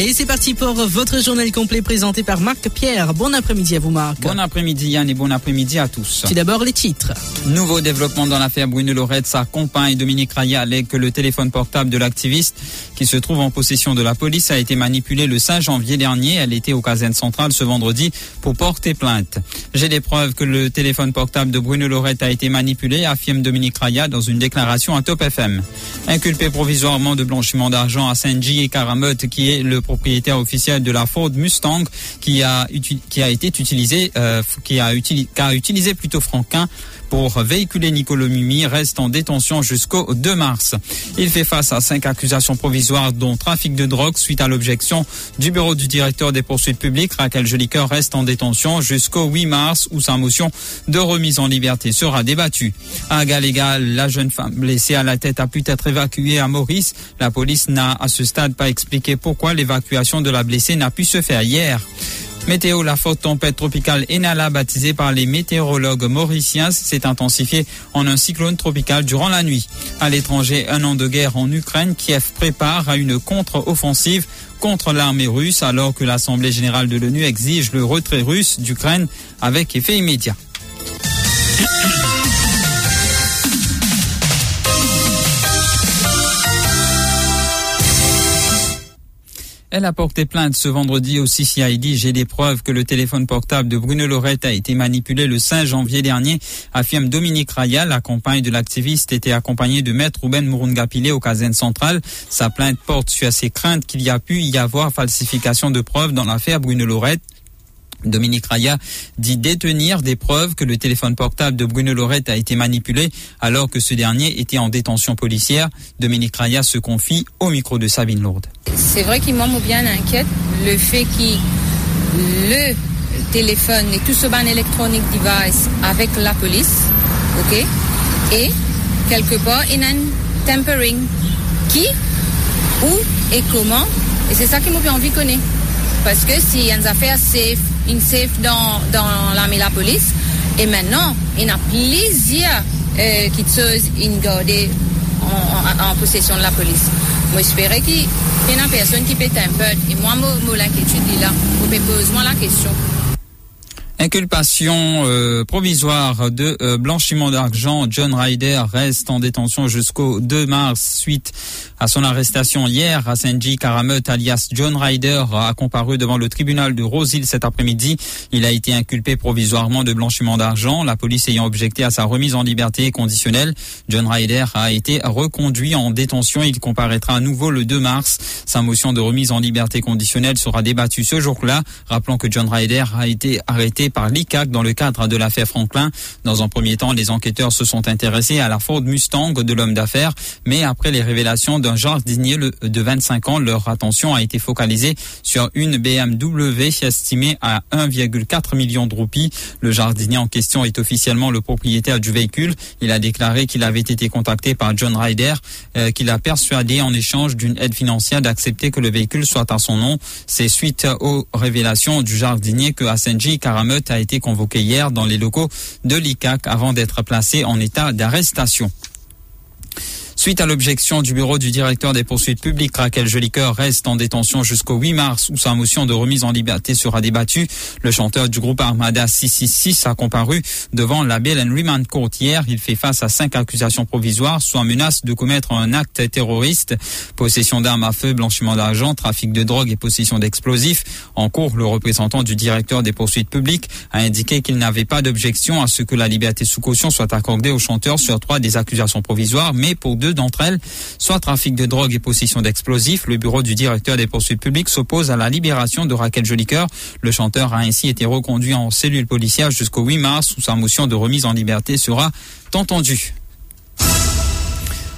Et c'est parti pour votre journal complet présenté par Marc Pierre. Bon après-midi à vous Marc. Bon après-midi Yann et bon après-midi à tous. Tout d'abord les titres. Nouveau développement dans l'affaire Bruno Lorette, sa compagne Dominique Raya allègue que le téléphone portable de l'activiste qui se trouve en possession de la police a été manipulé le 5 janvier dernier. Elle était au caserne centrale ce vendredi pour porter plainte. J'ai des preuves que le téléphone portable de Bruno Lorette a été manipulé, affirme Dominique Raya dans une déclaration à Top FM. Inculpé provisoirement de blanchiment d'argent à Saint-J et Caramotte, qui est le propriétaire officiel de la Ford Mustang qui a, qui a été utilisé, euh, qui a, utilisé, qui a utilisé plutôt Franquin pour véhiculer Nicolo Mimi reste en détention jusqu'au 2 mars. Il fait face à cinq accusations provisoires dont trafic de drogue suite à l'objection du bureau du directeur des poursuites publiques. Raquel Jolicoeur reste en détention jusqu'au 8 mars où sa motion de remise en liberté sera débattue. À Galégal, la jeune femme blessée à la tête a pu être évacuée à Maurice. La police n'a à ce stade pas expliqué pourquoi l'évacuation de la blessée n'a pu se faire hier. Météo, la forte tempête tropicale Enala, baptisée par les météorologues mauriciens, s'est intensifiée en un cyclone tropical durant la nuit. À l'étranger, un an de guerre en Ukraine, Kiev prépare à une contre-offensive contre l'armée russe alors que l'Assemblée générale de l'ONU exige le retrait russe d'Ukraine avec effet immédiat. Elle a porté plainte ce vendredi au CCID. J'ai des preuves que le téléphone portable de Bruno Lorette a été manipulé le 5 janvier dernier, affirme Dominique Raya. La compagne de l'activiste était accompagnée de maître Ruben Murungapile au caserne centrale. Sa plainte porte sur ses craintes qu'il y a pu y avoir falsification de preuves dans l'affaire Bruno Lorette. Dominique Raya dit détenir des preuves que le téléphone portable de Bruno Lorette a été manipulé alors que ce dernier était en détention policière. Dominique Raya se confie au micro de Sabine Lourde. C'est vrai qu'il m'a bien inquiète le fait que le téléphone et tout ce ban électronique device avec la police, ok, et quelque part a un tempering qui, où et comment, et c'est ça qui m'a envie de connaître. Parce que si une affaire safe, une safe dans, dans la police, et maintenant, il y a plusieurs euh, qui sont une gardée en, possession de la police. Moi, j'espérais qu'il y ait une personne qui peut un peu. Et moi, mon l'inquiétude est là. Vous me posez la question. Inculpation euh, provisoire de euh, blanchiment d'argent. John Ryder reste en détention jusqu'au 2 mars suite à son arrestation hier Saint-J. Karamut, alias John Ryder, a comparu devant le tribunal de Rosehill cet après-midi. Il a été inculpé provisoirement de blanchiment d'argent. La police ayant objecté à sa remise en liberté conditionnelle, John Ryder a été reconduit en détention. Il comparaîtra à nouveau le 2 mars. Sa motion de remise en liberté conditionnelle sera débattue ce jour-là. Rappelons que John Ryder a été arrêté par l'ICAC dans le cadre de l'affaire Franklin. Dans un premier temps, les enquêteurs se sont intéressés à la Ford Mustang de l'homme d'affaires, mais après les révélations d'un jardinier de 25 ans, leur attention a été focalisée sur une BMW estimée à 1,4 million de roupies. Le jardinier en question est officiellement le propriétaire du véhicule. Il a déclaré qu'il avait été contacté par John Ryder, euh, qu'il a persuadé en échange d'une aide financière d'accepter que le véhicule soit à son nom. C'est suite aux révélations du jardinier que Asenji A été convoqué hier dans les locaux de l'ICAC avant d'être placé en état d'arrestation. Suite à l'objection du bureau du directeur des poursuites publiques, Raquel Jolicoeur reste en détention jusqu'au 8 mars où sa motion de remise en liberté sera débattue. Le chanteur du groupe Armada 666 a comparu devant la Bail and Remand Court hier. Il fait face à cinq accusations provisoires, soit menace de commettre un acte terroriste, possession d'armes à feu, blanchiment d'argent, trafic de drogue et possession d'explosifs. En cours, le représentant du directeur des poursuites publiques a indiqué qu'il n'avait pas d'objection à ce que la liberté sous caution soit accordée au chanteur sur trois des accusations provisoires, mais pour deux d'entre elles, soit trafic de drogue et possession d'explosifs. Le bureau du directeur des poursuites publiques s'oppose à la libération de Raquel Jolicoeur. Le chanteur a ainsi été reconduit en cellule policière jusqu'au 8 mars où sa motion de remise en liberté sera entendue.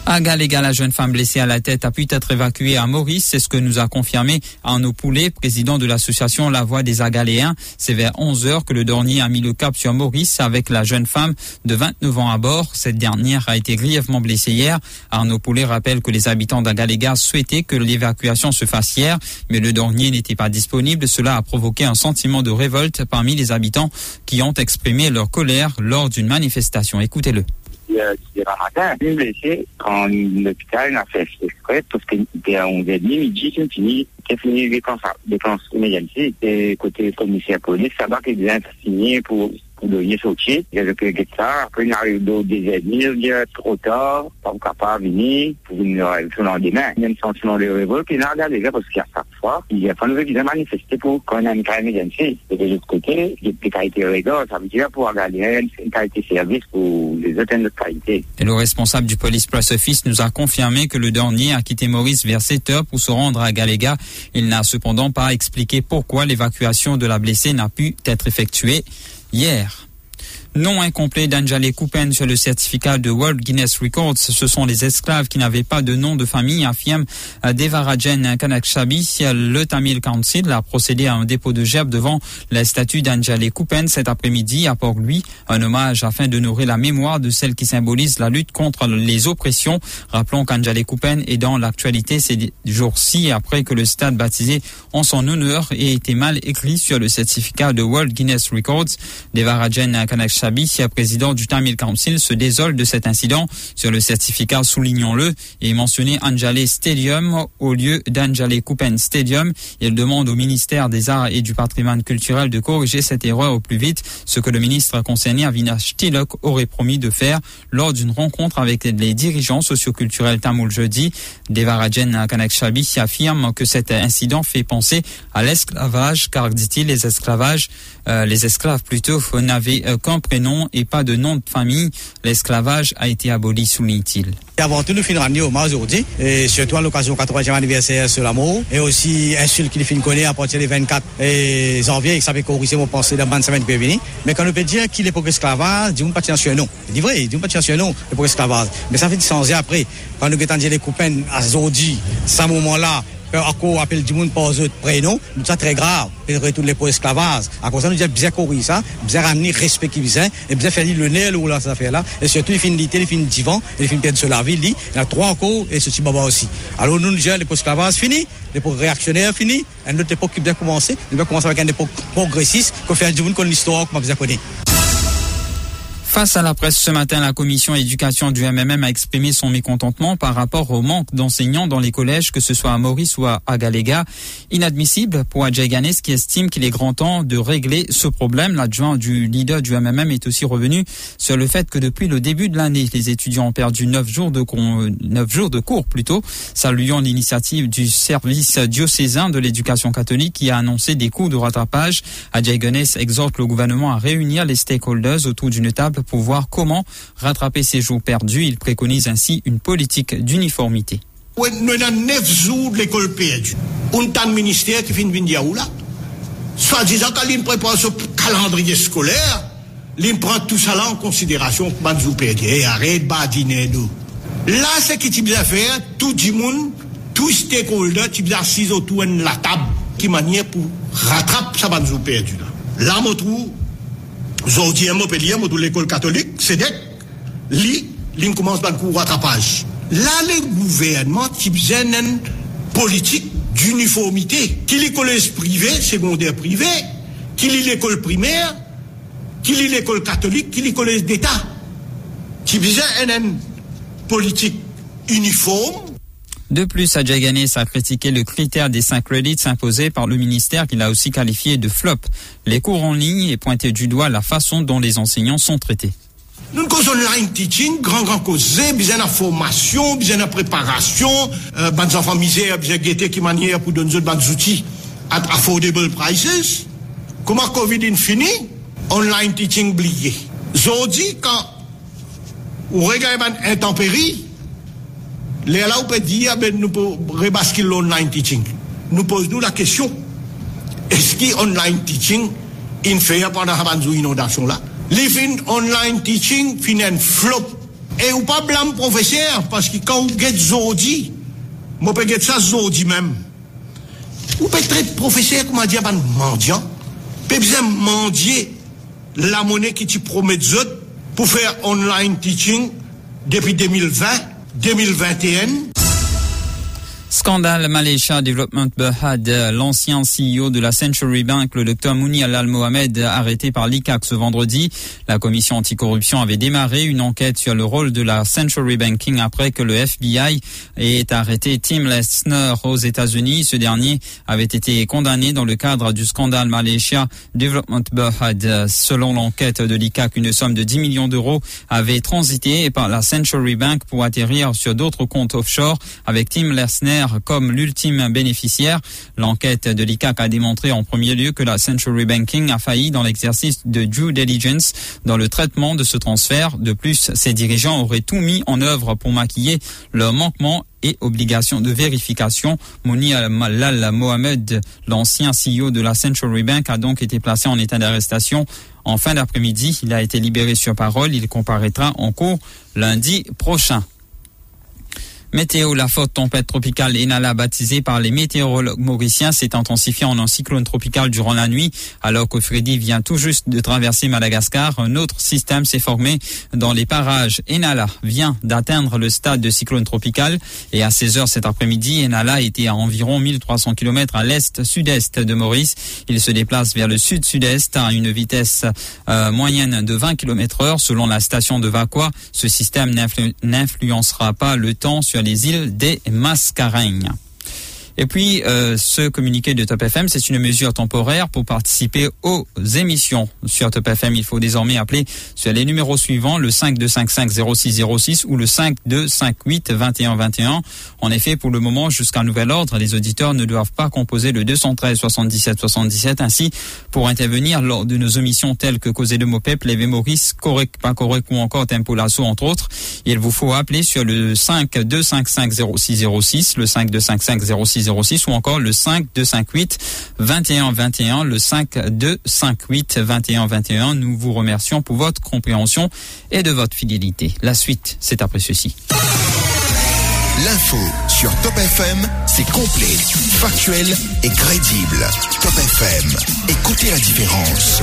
À la jeune femme blessée à la tête a pu être évacuée à Maurice. C'est ce que nous a confirmé Arnaud Poulet, président de l'association La Voix des Agaléens. C'est vers 11 heures que le dernier a mis le cap sur Maurice avec la jeune femme de 29 ans à bord. Cette dernière a été grièvement blessée hier. Arnaud Poulet rappelle que les habitants d'Agaléga souhaitaient que l'évacuation se fasse hier, mais le dernier n'était pas disponible. Cela a provoqué un sentiment de révolte parmi les habitants qui ont exprimé leur colère lors d'une manifestation. Écoutez-le du matin, une blessée quand l'hôpital a fait exprès parce qu'il était à 11h30, midi, c'est fini, c'est fini les dépenses immédiates. Et côté commissaire police, ça va qu'il vient signer pour pour donner sortir. Il y a le que ça. Après, il arrive des ennemis, il a trop tard, pas capable de venir pour venir sur le lendemain. Il y a un sentiment de révolte qui n'a regardé parce qu'il y a chaque fois, il y a pas de qui manifester pour qu'on ait une médiatique. Et de l'autre côté, il y a des qualités régales, ça veut dire pour regarder une qualité de service pour les autres de qualité. Et le responsable du Police Plus Office nous a confirmé que le dernier a quitté Maurice vers 7 heures pour se rendre à Galéga. Il n'a cependant pas expliqué pourquoi l'évacuation de la blessée n'a pu être effectuée hier. Nom incomplet d'Anjale Coupen sur le certificat de World Guinness Records. Ce sont les esclaves qui n'avaient pas de nom de famille, affirme Devarajan Kanakshabi. Le Tamil Council a procédé à un dépôt de gerbe devant la statue d'Anjale Coupen cet après-midi à Port-Louis. Un hommage afin nourrir la mémoire de celle qui symbolise la lutte contre les oppressions. Rappelons qu'Anjale Coupen est dans l'actualité ces jours-ci après que le stade baptisé en son honneur ait été mal écrit sur le certificat de World Guinness Records. Chabi, président du Tamil Council, se désole de cet incident. Sur le certificat, soulignons-le, et mentionné Anjale Stadium au lieu d'Anjale Coupen Stadium. Il demande au ministère des Arts et du Patrimoine culturel de corriger cette erreur au plus vite, ce que le ministre concerné, Avinash Tilok, aurait promis de faire lors d'une rencontre avec les dirigeants socioculturels tamoul jeudi. Devarajan Kanak Chabi affirme que cet incident fait penser à l'esclavage, car, dit-il, les esclavages, euh, les esclaves plutôt n'avaient euh, qu'un prénom et pas de nom de famille. L'esclavage a été aboli, souligne-t-il. Avant tout, nous hommage aujourd'hui, et surtout à l'occasion du 80e anniversaire sur l'amour, et aussi insulte qu'il finit connaître à partir du 24 janvier, et ça fait corriger mon pensée dans la semaine qui. Mais quand on peut dire qu'il est pour l'esclavage, dis-moi pas sur un nom. Dit vrai, dis-moi pas sur un nom, pour l'esclavage. Mais ça fait 10 ans après, quand nous avons les copains aujourd'hui, ce moment-là, encore appelle du monde par autres prénoms, c'est très grave. Et retourner pour l'esclavage. À cause ça, nous avons bien courir ça, bien ramener respect qui vient, et bien faire le nez ou là, ça fait là. Et surtout, il finit l'été, il finit divan, il finit perdre sur la il y a trois encore, et ce petit baba aussi. Alors, nous, nous, les esclavage fini, l'époque réactionnaire fini, une autre époque qui vient commencer, nous va commencer avec une époque progressiste, qu'on fait du monde comme l'histoire, comme vous connaissez. Face à la presse ce matin, la commission éducation du MMM a exprimé son mécontentement par rapport au manque d'enseignants dans les collèges, que ce soit à Maurice ou à Galéga. Inadmissible pour Adjay Ganes qui estime qu'il est grand temps de régler ce problème. L'adjoint du leader du MMM est aussi revenu sur le fait que depuis le début de l'année, les étudiants ont perdu neuf jours de, neuf jours de cours plutôt, saluant l'initiative du service diocésain de l'éducation catholique qui a annoncé des coûts de rattrapage. Adjay Ganes exhorte le gouvernement à réunir les stakeholders autour d'une table pour voir comment rattraper ces jours perdus. Il préconise ainsi une politique d'uniformité. Nous avons 9 jours de l'école perdue. On a un ministère qui finit de là? Soit disant qu'il prépare ce calendrier scolaire, il prend tout ça en considération jours perdus. Et arrête badiner nous. Là, c'est ce qu'il a faire, tout le monde, tous stakeholders, qui assis autour de la table, qui manière pour rattraper ça les jours perdus. Là, là je Zordiyen mo pe liye mo dou l'ekol katolik, sedek, li, li m koumans ban kou ratapaj. La le gouvernement ki bzenen politik d'uniformite, ki li kolej prive, sekonder prive, ki li l'ekol primer, ki li l'ekol katolik, ki li kolej d'Etat. Ki bzen enen politik uniform, de plus, Ajay Ganes a critiqué le critère des 5 credits imposés par le ministère qu'il a aussi qualifié de flop. Les cours en ligne et pointé du doigt la façon dont les enseignants sont traités. Nous cause online teaching, grand grand cause, besoin de formation, besoin de préparation, euh, des enfants misères, besoin de qui manière pour donner des outils à affordable prices. Comment Covid est fini, online teaching oublié. Aujourd'hui, quand vous regardez intempéries, Le la ou pe di, ah abe nou pou rebaskil l'online teaching. Nou pose nou la kesyon, eski online teaching in feya pandan habanzou inodasyon la? Le fin online teaching finen flop. E ou pa blam profeseur, paski kan ou get zodi, mou pe get sa zodi mem. Ou pe tret profeseur kouman di aban mandyan, pe bizan mandye la mounen ki ti promet zot pou fer online teaching depi 2020, 2021. Scandale Malaysia Development Berhad, l'ancien CEO de la Century Bank, le docteur Mouni Al Mohamed, arrêté par l'ICAC ce vendredi. La commission anticorruption avait démarré une enquête sur le rôle de la Century Banking après que le FBI ait arrêté Tim Lessner aux États-Unis. Ce dernier avait été condamné dans le cadre du scandale Malaysia Development Berhad. Selon l'enquête de l'ICAC, une somme de 10 millions d'euros avait transité par la Century Bank pour atterrir sur d'autres comptes offshore avec Tim Lessner comme l'ultime bénéficiaire. L'enquête de l'ICAC a démontré en premier lieu que la Century Banking a failli dans l'exercice de due diligence dans le traitement de ce transfert. De plus, ses dirigeants auraient tout mis en œuvre pour maquiller leur manquement et obligation de vérification. Mouni Al Mohamed, l'ancien CEO de la Century Bank, a donc été placé en état d'arrestation en fin d'après-midi. Il a été libéré sur parole. Il comparaîtra en cours lundi prochain. Météo, la forte tempête tropicale Enala baptisée par les météorologues mauriciens s'est intensifiée en un cyclone tropical durant la nuit alors que Freddy vient tout juste de traverser Madagascar. Un autre système s'est formé dans les parages. Enala vient d'atteindre le stade de cyclone tropical et à 16 heures cet après-midi, Enala était à environ 1300 km à l'est-sud-est de Maurice. Il se déplace vers le sud-sud-est à une vitesse euh, moyenne de 20 km heure selon la station de Vakwa. Ce système n'influencera pas le temps sur les îles des Mascareignes. Et puis, euh, ce communiqué de Top FM, c'est une mesure temporaire pour participer aux émissions sur Top FM. Il faut désormais appeler sur les numéros suivants, le 5255-0606 ou le 5258-2121. En effet, pour le moment, jusqu'à nouvel ordre, les auditeurs ne doivent pas composer le 213 77 77. Ainsi, pour intervenir lors de nos émissions telles que Causer de Mopep, les Maurice, Correct, pas correct ou encore Tempo Lasso, entre autres, il vous faut appeler sur le 5255 0606, le 5255 0606 ou encore le 5258 21 21, le 5258 21 21. Nous vous remercions pour votre compréhension et de votre fidélité. La suite, c'est après ceci. L'info sur Top FM, c'est complet, factuel et crédible. Top FM, écoutez la différence.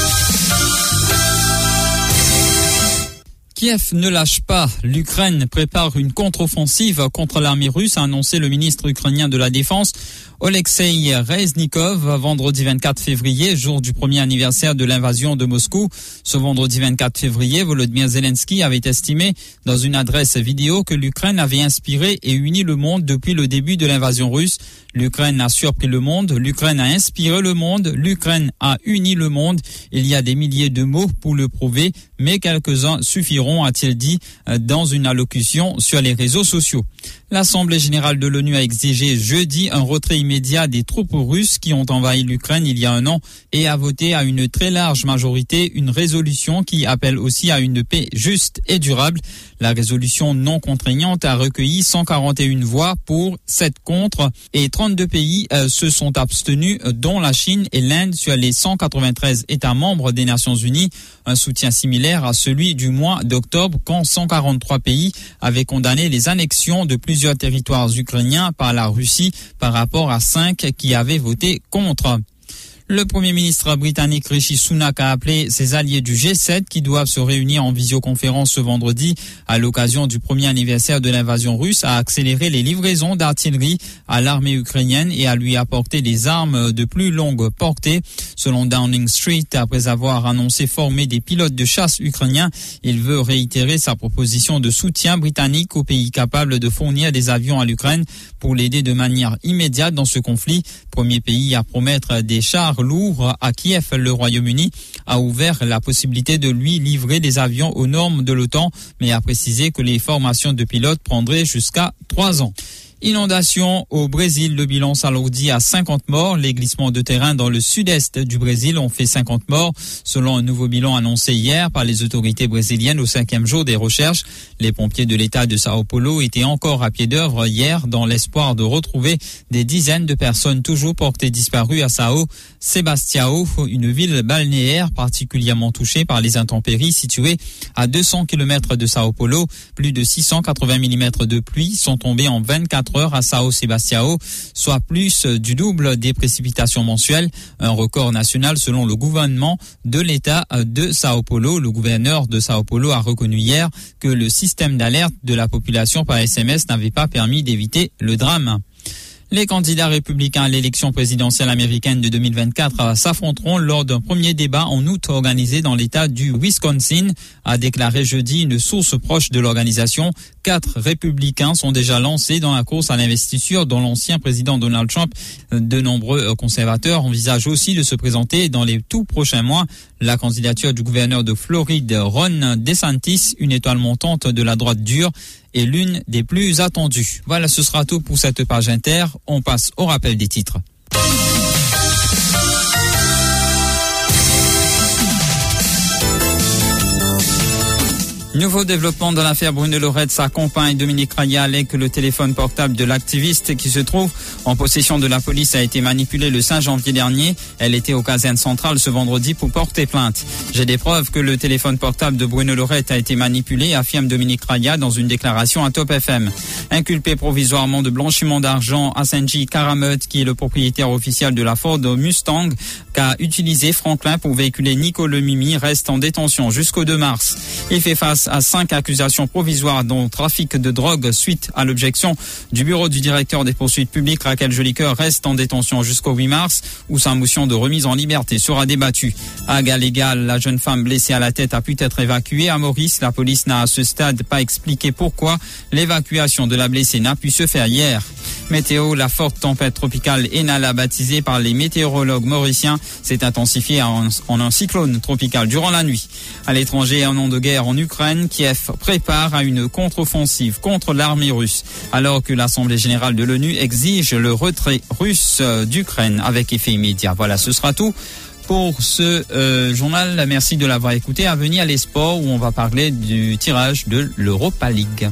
Kiev ne lâche pas. L'Ukraine prépare une contre-offensive contre l'armée russe, a annoncé le ministre ukrainien de la Défense. Alexei Reznikov, vendredi 24 février, jour du premier anniversaire de l'invasion de Moscou. Ce vendredi 24 février, Volodymyr Zelensky avait estimé dans une adresse vidéo que l'Ukraine avait inspiré et uni le monde depuis le début de l'invasion russe. L'Ukraine a surpris le monde, l'Ukraine a inspiré le monde, l'Ukraine a uni le monde. Il y a des milliers de mots pour le prouver, mais quelques-uns suffiront, a-t-il dit dans une allocution sur les réseaux sociaux. L'Assemblée générale de l'ONU a exigé jeudi un retrait immédiat des troupes russes qui ont envahi l'Ukraine il y a un an et a voté à une très large majorité une résolution qui appelle aussi à une paix juste et durable. La résolution non contraignante a recueilli 141 voix pour, 7 contre et 32 pays euh, se sont abstenus, dont la Chine et l'Inde sur les 193 États membres des Nations Unies. Un soutien similaire à celui du mois d'octobre quand 143 pays avaient condamné les annexions de plusieurs territoires ukrainiens par la Russie par rapport à 5 qui avaient voté contre. Le Premier ministre britannique Rishi Sunak a appelé ses alliés du G7 qui doivent se réunir en visioconférence ce vendredi à l'occasion du premier anniversaire de l'invasion russe à accélérer les livraisons d'artillerie à l'armée ukrainienne et à lui apporter des armes de plus longue portée. Selon Downing Street, après avoir annoncé former des pilotes de chasse ukrainiens, il veut réitérer sa proposition de soutien britannique aux pays capables de fournir des avions à l'Ukraine pour l'aider de manière immédiate dans ce conflit. Premier pays à promettre des chars à Kiev, le Royaume-Uni a ouvert la possibilité de lui livrer des avions aux normes de l'OTAN, mais a précisé que les formations de pilotes prendraient jusqu'à trois ans. Inondation au Brésil, le bilan s'alourdit à 50 morts. Les glissements de terrain dans le sud-est du Brésil ont fait 50 morts, selon un nouveau bilan annoncé hier par les autorités brésiliennes au cinquième jour des recherches. Les pompiers de l'État de Sao Paulo étaient encore à pied d'œuvre hier dans l'espoir de retrouver des dizaines de personnes toujours portées disparues à Sao Sebastião, une ville balnéaire particulièrement touchée par les intempéries située à 200 km de Sao Paulo. Plus de 680 mm de pluie sont tombés en 24 à Sao Sebastião, soit plus du double des précipitations mensuelles, un record national selon le gouvernement de l'État de Sao Paulo. Le gouverneur de Sao Paulo a reconnu hier que le système d'alerte de la population par SMS n'avait pas permis d'éviter le drame. Les candidats républicains à l'élection présidentielle américaine de 2024 s'affronteront lors d'un premier débat en août organisé dans l'État du Wisconsin, a déclaré jeudi une source proche de l'organisation. Quatre républicains sont déjà lancés dans la course à l'investiture dont l'ancien président Donald Trump. De nombreux conservateurs envisagent aussi de se présenter dans les tout prochains mois. La candidature du gouverneur de Floride, Ron DeSantis, une étoile montante de la droite dure, est l'une des plus attendues. Voilà, ce sera tout pour cette page inter. On passe au rappel des titres. Nouveau développement dans l'affaire Bruno Lorette, sa compagne Dominique Raya allait que le téléphone portable de l'activiste qui se trouve en possession de la police a été manipulé le 5 janvier dernier. Elle était au caserne centrale ce vendredi pour porter plainte. J'ai des preuves que le téléphone portable de Bruno Lorette a été manipulé, affirme Dominique Raya dans une déclaration à Top FM. Inculpé provisoirement de blanchiment d'argent, Asenji Karamut, qui est le propriétaire officiel de la Ford Mustang, qu'a utilisé Franklin pour véhiculer Nico Mimi, reste en détention jusqu'au 2 mars. Il fait face à cinq accusations provisoires dont trafic de drogue suite à l'objection du bureau du directeur des poursuites publiques. Raquel Jolicoeur reste en détention jusqu'au 8 mars où sa motion de remise en liberté sera débattue. À Galégal, la jeune femme blessée à la tête a pu être évacuée. À Maurice, la police n'a à ce stade pas expliqué pourquoi l'évacuation de la blessée n'a pu se faire hier. Météo, la forte tempête tropicale Enala baptisée par les météorologues mauriciens s'est intensifiée en, un cyclone tropical durant la nuit. À l'étranger, un nom de guerre en Ukraine, Kiev prépare à une contre-offensive contre l'armée russe, alors que l'Assemblée générale de l'ONU exige le retrait russe d'Ukraine avec effet immédiat. Voilà, ce sera tout pour ce euh, journal. Merci de l'avoir écouté. À venir les sports où on va parler du tirage de l'Europa League.